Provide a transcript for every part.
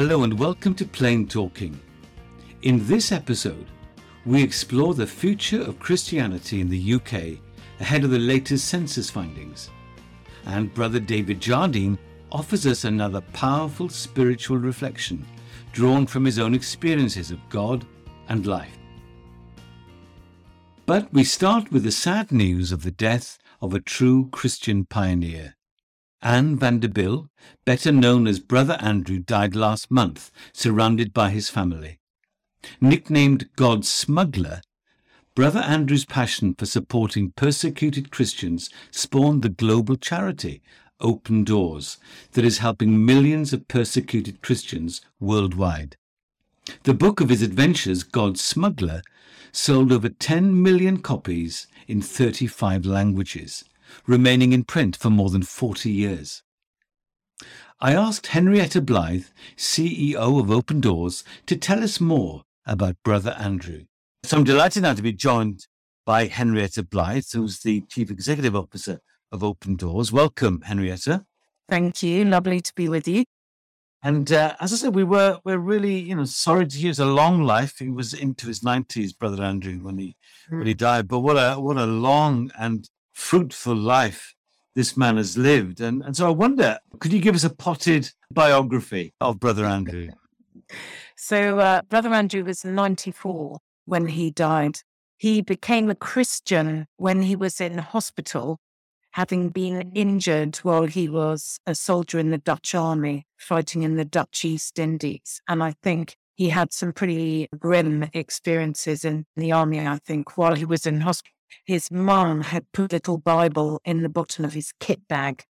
Hello and welcome to Plain Talking. In this episode, we explore the future of Christianity in the UK ahead of the latest census findings. And Brother David Jardine offers us another powerful spiritual reflection drawn from his own experiences of God and life. But we start with the sad news of the death of a true Christian pioneer. Anne van der Bijl, better known as Brother Andrew, died last month, surrounded by his family. Nicknamed God's smuggler, Brother Andrew's passion for supporting persecuted Christians spawned the global charity Open Doors that is helping millions of persecuted Christians worldwide. The book of his adventures, God's Smuggler, sold over 10 million copies in 35 languages, remaining in print for more than 40 years. I asked Henrietta Blyth, CEO of Open Doors, to tell us more about Brother Andrew. So I'm delighted now to be joined by Henrietta Blyth, who's the Chief Executive Officer of Open Doors. Welcome, Henrietta. Thank you. Lovely to be with you. And uh, as I said, we were we're really you know sorry to hear it's a long life. He was into his nineties, brother Andrew, when he mm. when he died. But what a what a long and fruitful life this man has lived. And and so I wonder, could you give us a potted biography of brother Andrew? So uh, brother Andrew was ninety four when he died. He became a Christian when he was in hospital having been injured while he was a soldier in the Dutch army fighting in the Dutch East Indies. And I think he had some pretty grim experiences in the army, I think, while he was in hospital. His mom had put a little Bible in the bottom of his kit bag.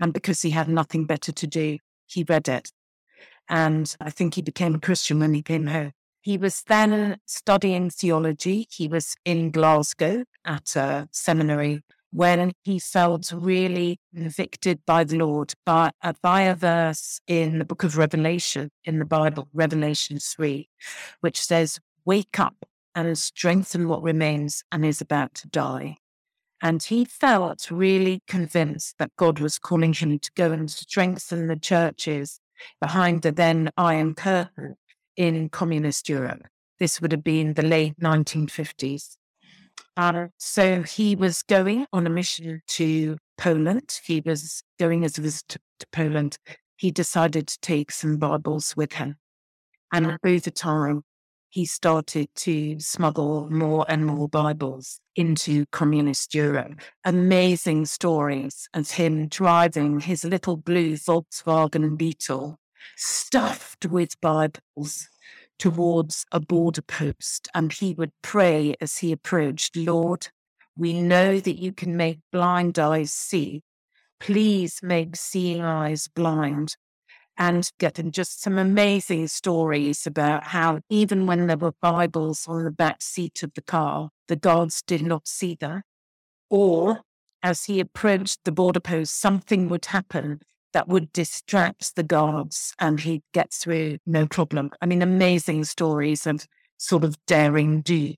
And because he had nothing better to do, he read it. And I think he became a Christian when he came home. He was then studying theology. He was in Glasgow at a seminary when he felt really convicted by the Lord by, uh, by a verse in the book of Revelation in the Bible, Revelation 3, which says, Wake up and strengthen what remains and is about to die. And he felt really convinced that God was calling him to go and strengthen the churches behind the then Iron Curtain in communist Europe. This would have been the late 1950s. Um, so he was going on a mission to Poland. He was going as a visitor to Poland. He decided to take some Bibles with him. And over time, he started to smuggle more and more Bibles into communist Europe. Amazing stories of him driving his little blue Volkswagen Beetle stuffed with Bibles towards a border post and he would pray as he approached, Lord, we know that you can make blind eyes see. Please make seeing eyes blind. And getting just some amazing stories about how even when there were Bibles on the back seat of the car, the guards did not see them. Or as he approached the border post, something would happen that would distract the guards and he'd get through no problem. I mean, amazing stories of sort of daring do.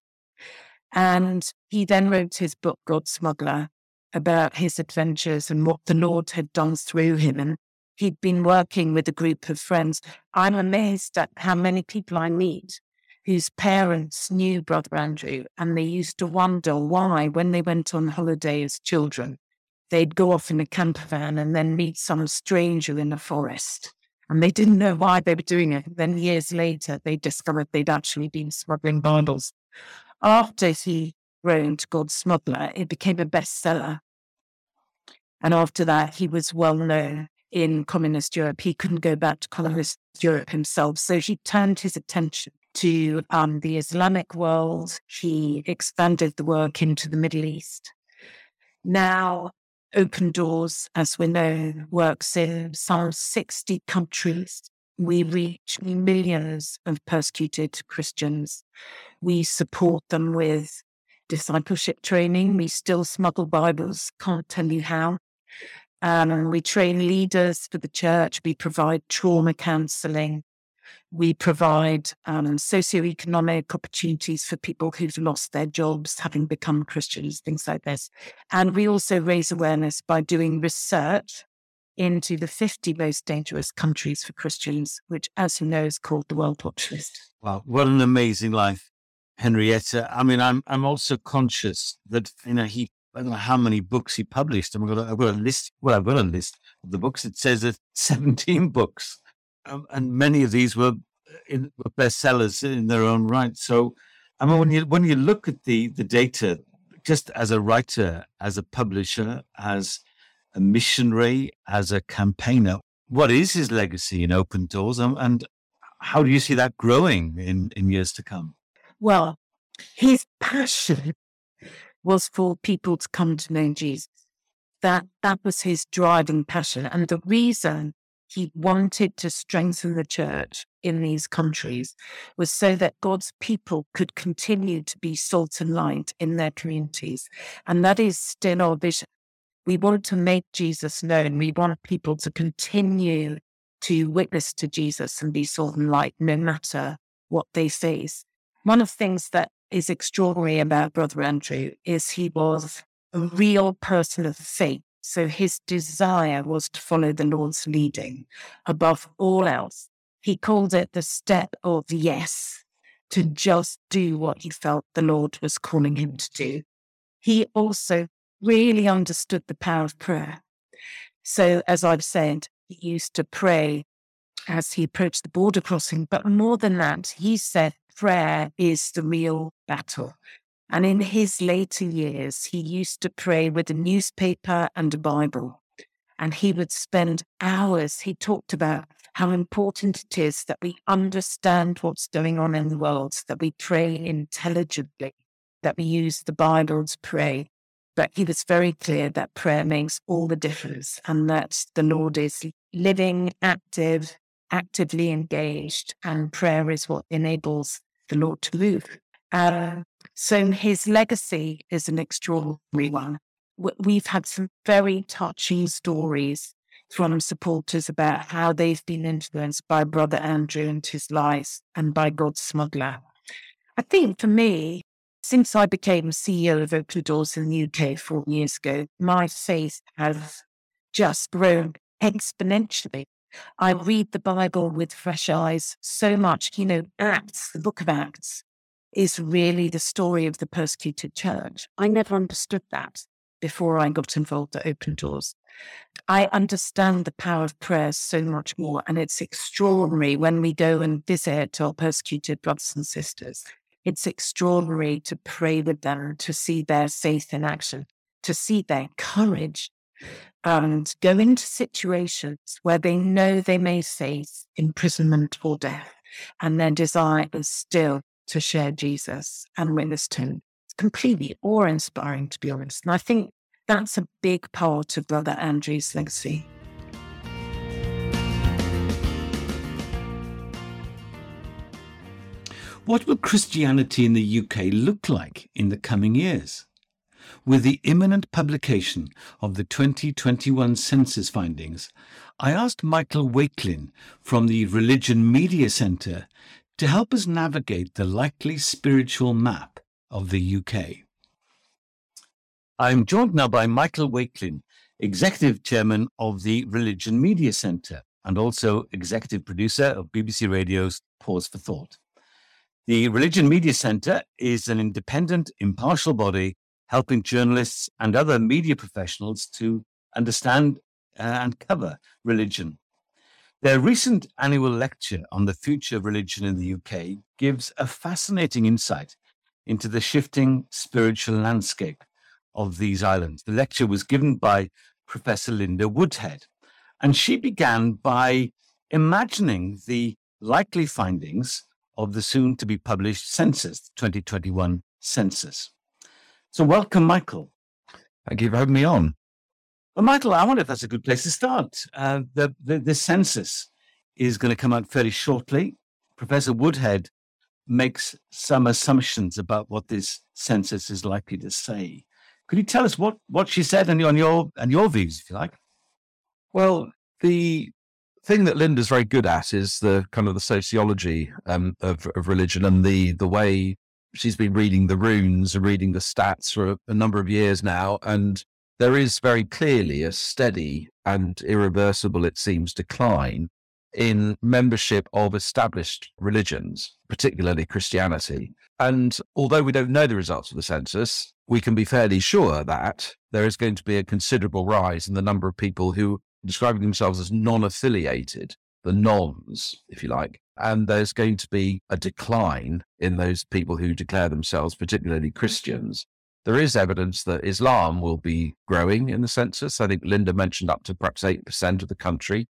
And he then wrote his book, God Smuggler, about his adventures and what the Lord had done through him. And he'd been working with a group of friends. I'm amazed at how many people I meet whose parents knew Brother Andrew and they used to wonder why, when they went on holiday as children, they'd go off in a camper van and then meet some stranger in the forest. And they didn't know why they were doing it. Then years later, they discovered they'd actually been smuggling Bibles. After he wrote God's Smuggler, it became a bestseller. And after that, he was well known in communist Europe. He couldn't go back to communist Europe himself. So he turned his attention to um, the Islamic world. He expanded the work into the Middle East. Now, Open Doors, as we know, works in some 60 countries. We reach millions of persecuted Christians. We support them with discipleship training. We still smuggle Bibles, can't tell you how. Um, we train leaders for the church. We provide trauma counseling. We provide um, socioeconomic opportunities for people who've lost their jobs, having become Christians, things like this. And we also raise awareness by doing research into the 50 most dangerous countries for Christians, which, as you know, is called the World Watch List. Wow, what an amazing life, Henrietta. I mean, I'm I'm also conscious that you know he I don't know how many books he published. I've got a, I've got a list. Well, I've got a list of the books. It says that 17 books, um, and many of these were in were bestsellers in their own right. So, I mean, when you when you look at the the data, just as a writer, as a publisher, as a missionary, as a campaigner, what is his legacy in Open Doors, and, and how do you see that growing in in years to come? Well, his passion was for people to come to know Jesus. That that was his driving passion, and the reason he wanted to strengthen the church in these countries was so that God's people could continue to be salt and light in their communities. And that is still our vision. We want to make Jesus known. We want people to continue to witness to Jesus and be salt and light no matter what they face. One of the things that is extraordinary about Brother Andrew is he was a real person of faith so his desire was to follow the Lord's leading above all else. He called it the step of yes, to just do what he felt the Lord was calling him to do. He also really understood the power of prayer. So, as I've said, he used to pray as he approached the border crossing. But more than that, he said prayer is the real battle. And in his later years, he used to pray with a newspaper and a Bible. And he would spend hours. He talked about how important it is that we understand what's going on in the world, that we pray intelligently, that we use the Bible to pray. But he was very clear that prayer makes all the difference and that the Lord is living, active, actively engaged, and prayer is what enables the Lord to move. Um, so his legacy is an extraordinary one. We've had some very touching stories from supporters about how they've been influenced by Brother Andrew and his life and by God's smuggler. I think for me, since I became CEO of Open Doors in the UK four years ago, my faith has just grown exponentially. I read the Bible with fresh eyes so much. You know, Acts, the book of Acts, is really the story of the persecuted church. I never understood that before I got involved at Open Doors. I understand the power of prayer so much more, and it's extraordinary when we go and visit our persecuted brothers and sisters. It's extraordinary to pray with them, to see their faith in action, to see their courage, and go into situations where they know they may face imprisonment or death, and their desire is still to share Jesus and witness to him. It's completely awe inspiring, to be honest. And I think that's a big part of Brother Andrew's legacy. What will Christianity in the UK look like in the coming years? With the imminent publication of the 2021 census findings, I asked Michael Wakelin from the Religion Media Centre to help us navigate the likely spiritual map of the UK. I'm joined now by Michael Wakelin, Executive Chairman of the Religion Media Centre and also Executive Producer of BBC Radio's Pause for Thought. The Religion Media Centre is an independent, impartial body helping journalists and other media professionals to understand uh, and cover religion their recent annual lecture on the future of religion in the UK gives a fascinating insight into the shifting spiritual landscape of these islands. The lecture was given by Professor Linda Woodhead, and she began by imagining the likely findings of the soon to be published census, 2021 census. So, welcome, Michael. Thank you for having me on. Well, Michael, I wonder if that's a good place to start. Uh, the, the, the census is going to come out fairly shortly. Professor Woodhead makes some assumptions about what this census is likely to say. Could you tell us what, what she said and on your and your views, if you like? Well, the thing that Linda's very good at is the kind of the sociology um, of, of religion and the the way she's been reading the runes and reading the stats for a, a number of years now, and there is very clearly a steady and irreversible, it seems, decline in membership of established religions, particularly Christianity. And although we don't know the results of the census, we can be fairly sure that there is going to be a considerable rise in the number of people who describing themselves as non affiliated, the nons, if you like. And there's going to be a decline in those people who declare themselves particularly Christians. There is evidence that Islam will be growing in the census. I think Linda mentioned up to perhaps 8% of the country,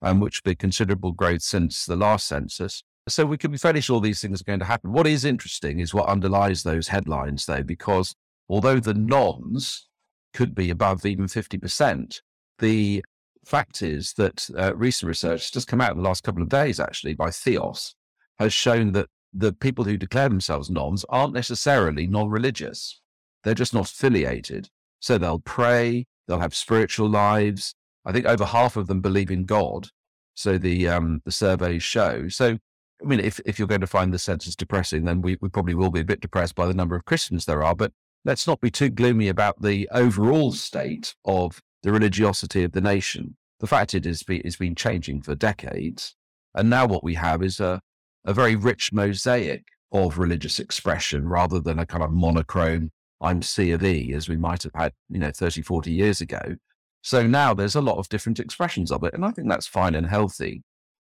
um, which would be considerable growth since the last census. So we can be fairly sure these things are going to happen. What is interesting is what underlies those headlines, though, because although the nons could be above even 50%, the fact is that uh, recent research just come out in the last couple of days, actually, by Theos, has shown that the people who declare themselves nons aren't necessarily non religious. They're just not affiliated. So they'll pray, they'll have spiritual lives. I think over half of them believe in God. So the um, the surveys show. So I mean, if, if you're going to find the census depressing, then we, we probably will be a bit depressed by the number of Christians there are. But let's not be too gloomy about the overall state of the religiosity of the nation. The fact it is it's been changing for decades. And now what we have is a, a very rich mosaic of religious expression rather than a kind of monochrome I'm C of E, as we might have had, you know, 30, 40 years ago. So now there's a lot of different expressions of it. And I think that's fine and healthy.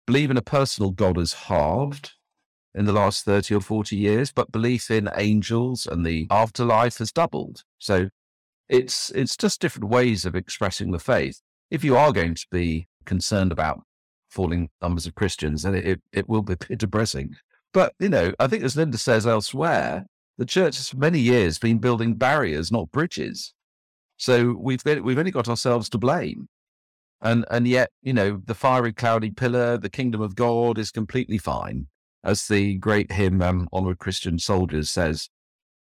Believe in a personal God has halved in the last 30 or 40 years, but belief in angels and the afterlife has doubled. So it's, it's just different ways of expressing the faith. If you are going to be concerned about falling numbers of Christians, then it, it will be depressing. But, you know, I think as Linda says elsewhere, the church has for many years been building barriers, not bridges. So we've we've only got ourselves to blame. And and yet, you know, the fiery cloudy pillar, the kingdom of God is completely fine. As the great hymn um, Onward Christian Soldiers says,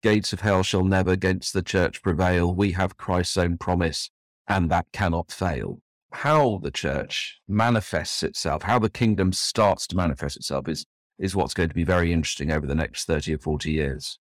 gates of hell shall never against the church prevail. We have Christ's own promise, and that cannot fail. How the church manifests itself, how the kingdom starts to manifest itself is is what's going to be very interesting over the next 30 or 40 years.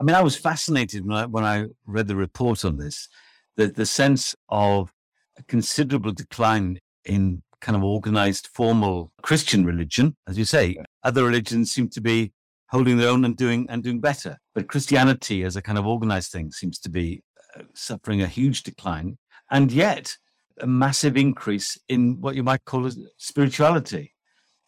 I mean, I was fascinated when I, when I read the report on this, the, the sense of a considerable decline in kind of organized, formal Christian religion. As you say, other religions seem to be holding their own and doing and doing better. But Christianity, as a kind of organized thing, seems to be uh, suffering a huge decline, and yet a massive increase in what you might call spirituality.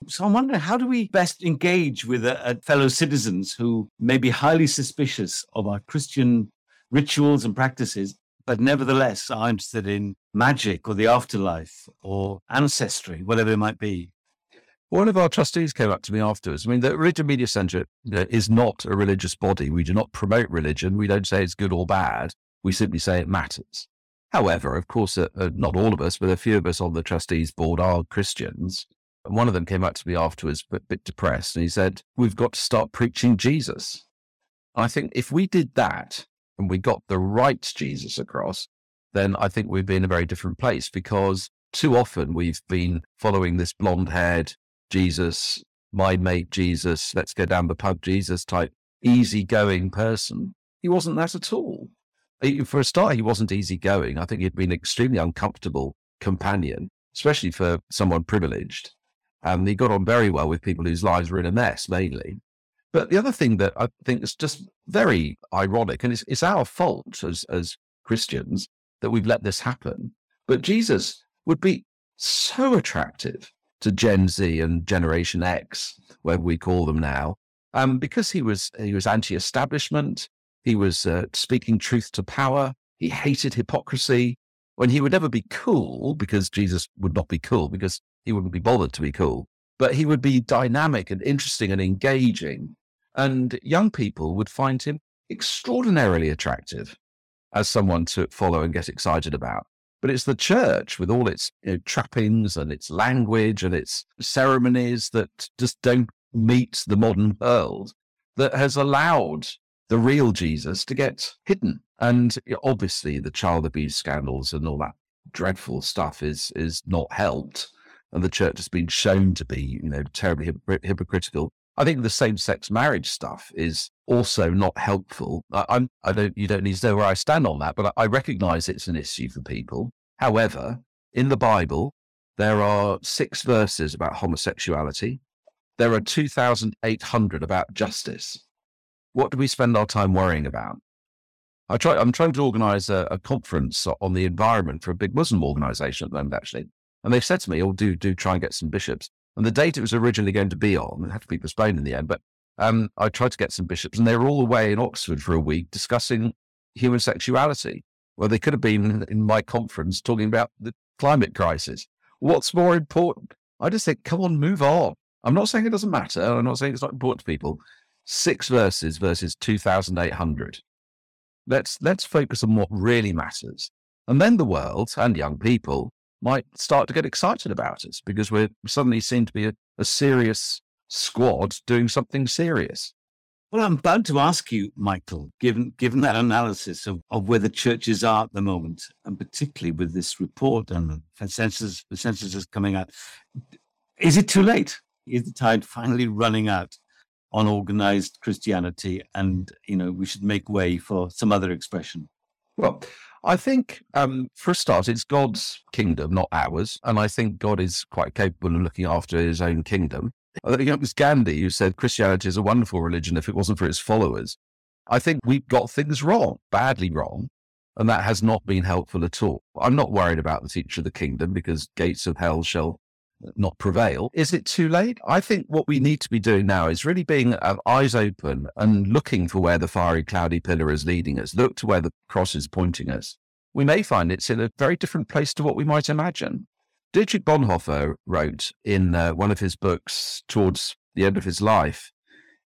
So I'm wondering, how do we best engage with a, a fellow citizens who may be highly suspicious of our Christian rituals and practices, but nevertheless are interested in magic or the afterlife or ancestry, whatever it might be? One of our trustees came up to me afterwards. I mean, the Religion Media Centre is not a religious body. We do not promote religion. We don't say it's good or bad. We simply say it matters. However, of course, uh, uh, not all of us, but a few of us on the trustees board are Christians. And one of them came up to me afterwards, a bit depressed, and he said, We've got to start preaching Jesus. I think if we did that and we got the right Jesus across, then I think we'd be in a very different place because too often we've been following this blonde haired Jesus, my mate Jesus, let's go down the pub Jesus type easygoing person. He wasn't that at all. For a start, he wasn't easygoing. I think he'd been an extremely uncomfortable companion, especially for someone privileged. And he got on very well with people whose lives were in a mess, mainly. But the other thing that I think is just very ironic, and it's, it's our fault as, as Christians that we've let this happen. But Jesus would be so attractive to Gen Z and Generation X, whatever we call them now, um, because he was he was anti-establishment. He was uh, speaking truth to power. He hated hypocrisy. When he would never be cool, because Jesus would not be cool, because he wouldn't be bothered to be cool, but he would be dynamic and interesting and engaging. And young people would find him extraordinarily attractive as someone to follow and get excited about. But it's the church with all its you know, trappings and its language and its ceremonies that just don't meet the modern world that has allowed the real Jesus to get hidden. And obviously, the child abuse scandals and all that dreadful stuff is is not helped and the church has been shown to be, you know, terribly hypocritical. I think the same-sex marriage stuff is also not helpful. I, I'm, I don't, you don't need to know where I stand on that, but I, I recognize it's an issue for people. However, in the Bible, there are six verses about homosexuality. There are 2,800 about justice. What do we spend our time worrying about? I try, I'm trying to organize a, a conference on the environment for a big Muslim organization at the moment, actually. And they've said to me, oh, do, do try and get some bishops. And the date it was originally going to be on, it had to be postponed in the end, but um, I tried to get some bishops and they were all away in Oxford for a week discussing human sexuality. Well, they could have been in my conference talking about the climate crisis. What's more important? I just think, come on, move on. I'm not saying it doesn't matter. I'm not saying it's not important to people. Six verses versus 2,800. Let's, let's focus on what really matters. And then the world and young people might start to get excited about us because we're suddenly seem to be a, a serious squad doing something serious. Well, I'm bound to ask you, Michael, given given that analysis of, of where the churches are at the moment, and particularly with this report and the census, the census is coming out, is it too late? Is the tide finally running out on organized Christianity, and you know we should make way for some other expression? Well, I think um, for a start, it's God's kingdom, not ours, and I think God is quite capable of looking after His own kingdom. It was Gandhi who said Christianity is a wonderful religion if it wasn't for its followers. I think we've got things wrong, badly wrong, and that has not been helpful at all. I'm not worried about the future of the kingdom because gates of hell shall not prevail. Is it too late? I think what we need to be doing now is really being uh, eyes open and looking for where the fiery, cloudy pillar is leading us. Look to where the cross is pointing us. We may find it's in a very different place to what we might imagine. Dietrich Bonhoeffer wrote in uh, one of his books towards the end of his life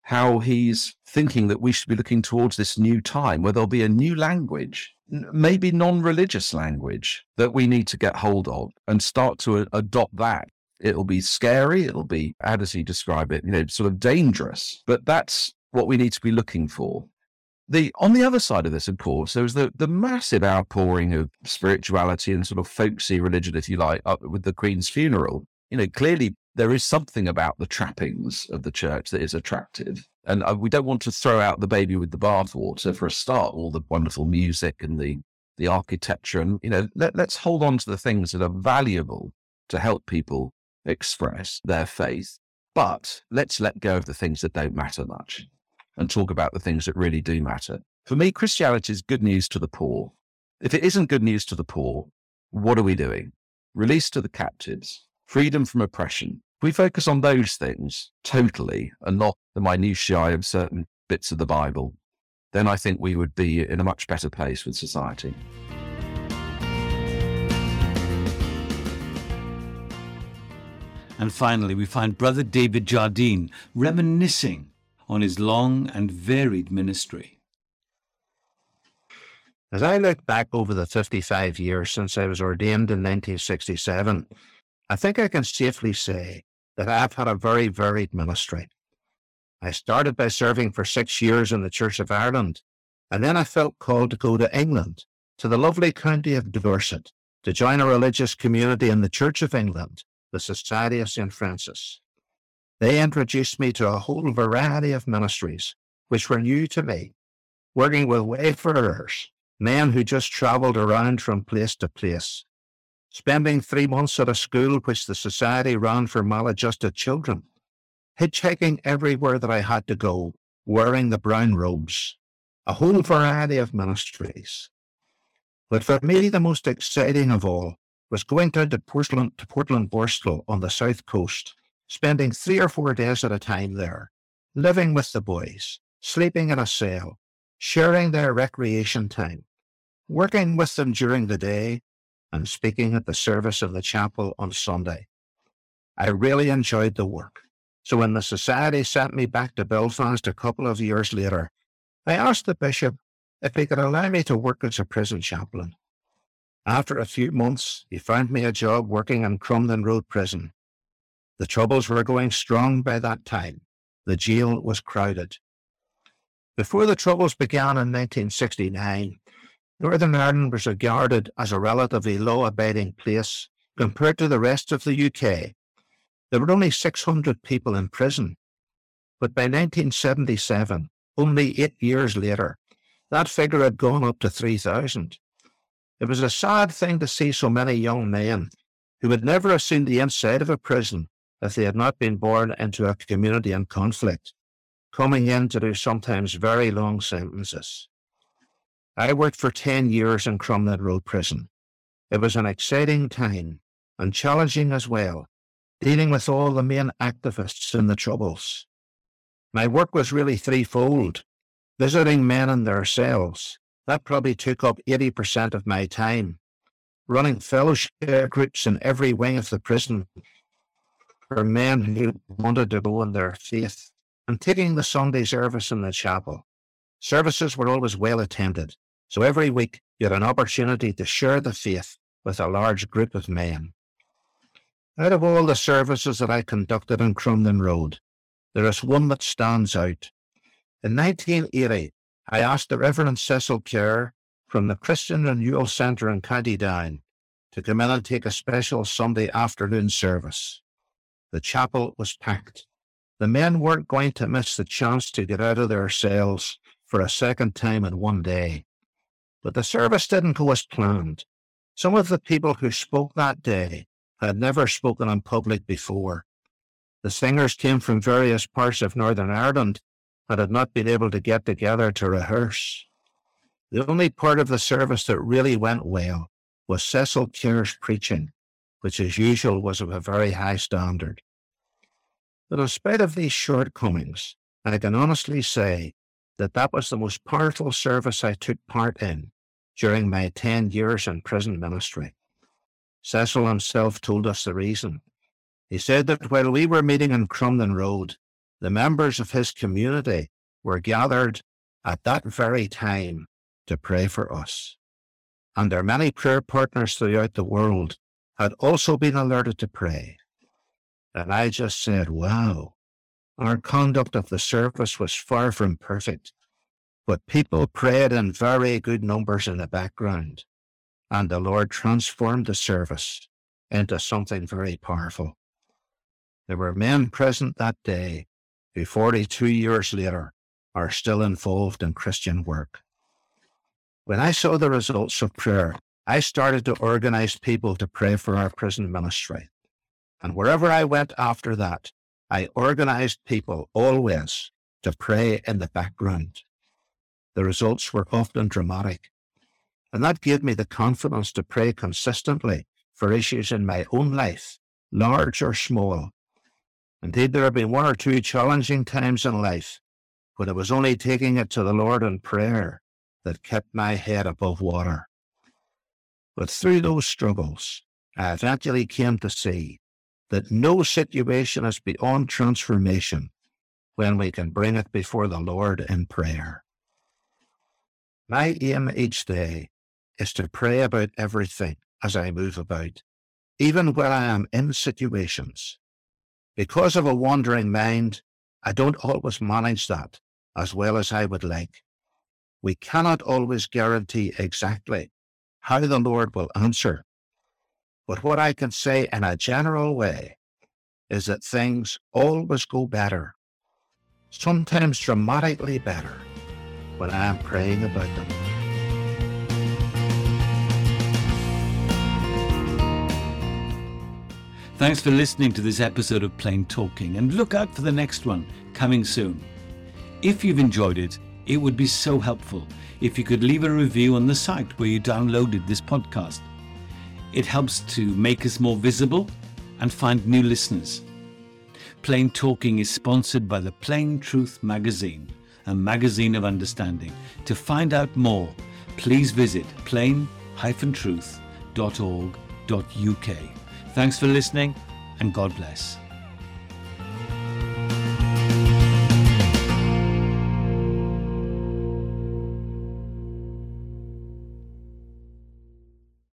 how he's thinking that we should be looking towards this new time where there'll be a new language, maybe non religious language that we need to get hold of and start to a- adopt that. It'll be scary. It'll be, how does he describe it? You know, sort of dangerous, but that's what we need to be looking for. The on the other side of this, of course, there was the the massive outpouring of spirituality and sort of folksy religion, if you like, with the Queen's funeral. You know, clearly there is something about the trappings of the church that is attractive, and uh, we don't want to throw out the baby with the bathwater. For a start, all the wonderful music and the the architecture, and you know, let, let's hold on to the things that are valuable to help people express their faith. But let's let go of the things that don't matter much and talk about the things that really do matter. For me, Christianity is good news to the poor. If it isn't good news to the poor, what are we doing? Release to the captives, freedom from oppression. If we focus on those things totally and not the minutiae of certain bits of the Bible, then I think we would be in a much better place with society. And finally, we find Brother David Jardine reminiscing on his long and varied ministry. As I look back over the 55 years since I was ordained in 1967, I think I can safely say that I've had a very varied ministry. I started by serving for six years in the Church of Ireland, and then I felt called to go to England, to the lovely county of Dorset, to join a religious community in the Church of England, the Society of St. Francis. They introduced me to a whole variety of ministries, which were new to me, working with wayfarers, men who just travelled around from place to place, spending three months at a school which the society ran for maladjusted children, hitchhiking everywhere that I had to go, wearing the brown robes, a whole variety of ministries. But for me, the most exciting of all was going down to Portland, to Portland Borstal on the south coast spending three or four days at a time there, living with the boys, sleeping in a cell, sharing their recreation time, working with them during the day, and speaking at the service of the chapel on Sunday. I really enjoyed the work. So when the society sent me back to Belfast a couple of years later, I asked the bishop if he could allow me to work as a prison chaplain. After a few months, he found me a job working in Crumlin Road Prison, the troubles were going strong by that time. The jail was crowded. Before the troubles began in 1969, Northern Ireland was regarded as a relatively law abiding place compared to the rest of the UK. There were only 600 people in prison. But by 1977, only eight years later, that figure had gone up to 3,000. It was a sad thing to see so many young men who would never have seen the inside of a prison if they had not been born into a community in conflict, coming in to do sometimes very long sentences. I worked for 10 years in Crumlin Road Prison. It was an exciting time and challenging as well, dealing with all the main activists in the Troubles. My work was really threefold visiting men in their cells. That probably took up 80% of my time. Running fellowship groups in every wing of the prison for men who wanted to go in their faith and taking the Sunday service in the chapel. Services were always well attended, so every week you had an opportunity to share the faith with a large group of men. Out of all the services that I conducted on Crumlin Road, there is one that stands out. In 1980, I asked the Reverend Cecil Kerr from the Christian Renewal Centre in County Down to come in and take a special Sunday afternoon service. The chapel was packed. The men weren't going to miss the chance to get out of their cells for a second time in one day. But the service didn't go as planned. Some of the people who spoke that day had never spoken in public before. The singers came from various parts of Northern Ireland and had not been able to get together to rehearse. The only part of the service that really went well was Cecil Kerr's preaching, which as usual was of a very high standard. But in spite of these shortcomings, I can honestly say that that was the most powerful service I took part in during my 10 years in prison ministry. Cecil himself told us the reason. He said that while we were meeting in Crumlin Road, the members of his community were gathered at that very time to pray for us. And their many prayer partners throughout the world had also been alerted to pray. And I just said, wow, our conduct of the service was far from perfect, but people prayed in very good numbers in the background and the Lord transformed the service into something very powerful. There were men present that day who 42 years later are still involved in Christian work. When I saw the results of prayer, I started to organize people to pray for our prison ministry. And wherever I went after that, I organized people always to pray in the background. The results were often dramatic. And that gave me the confidence to pray consistently for issues in my own life, large or small. Indeed, there have been one or two challenging times in life when it was only taking it to the Lord in prayer that kept my head above water. But through those struggles, I eventually came to see that no situation is beyond transformation when we can bring it before the Lord in prayer. My aim each day is to pray about everything as I move about, even when I am in situations. Because of a wandering mind, I don't always manage that as well as I would like. We cannot always guarantee exactly how the Lord will answer. But what I can say in a general way is that things always go better, sometimes dramatically better, when I am praying about them. Thanks for listening to this episode of Plain Talking and look out for the next one coming soon. If you've enjoyed it, it would be so helpful if you could leave a review on the site where you downloaded this podcast. It helps to make us more visible and find new listeners. Plain Talking is sponsored by the Plain Truth magazine, a magazine of understanding. To find out more, please visit plain-truth.org.uk. Thanks for listening and God bless.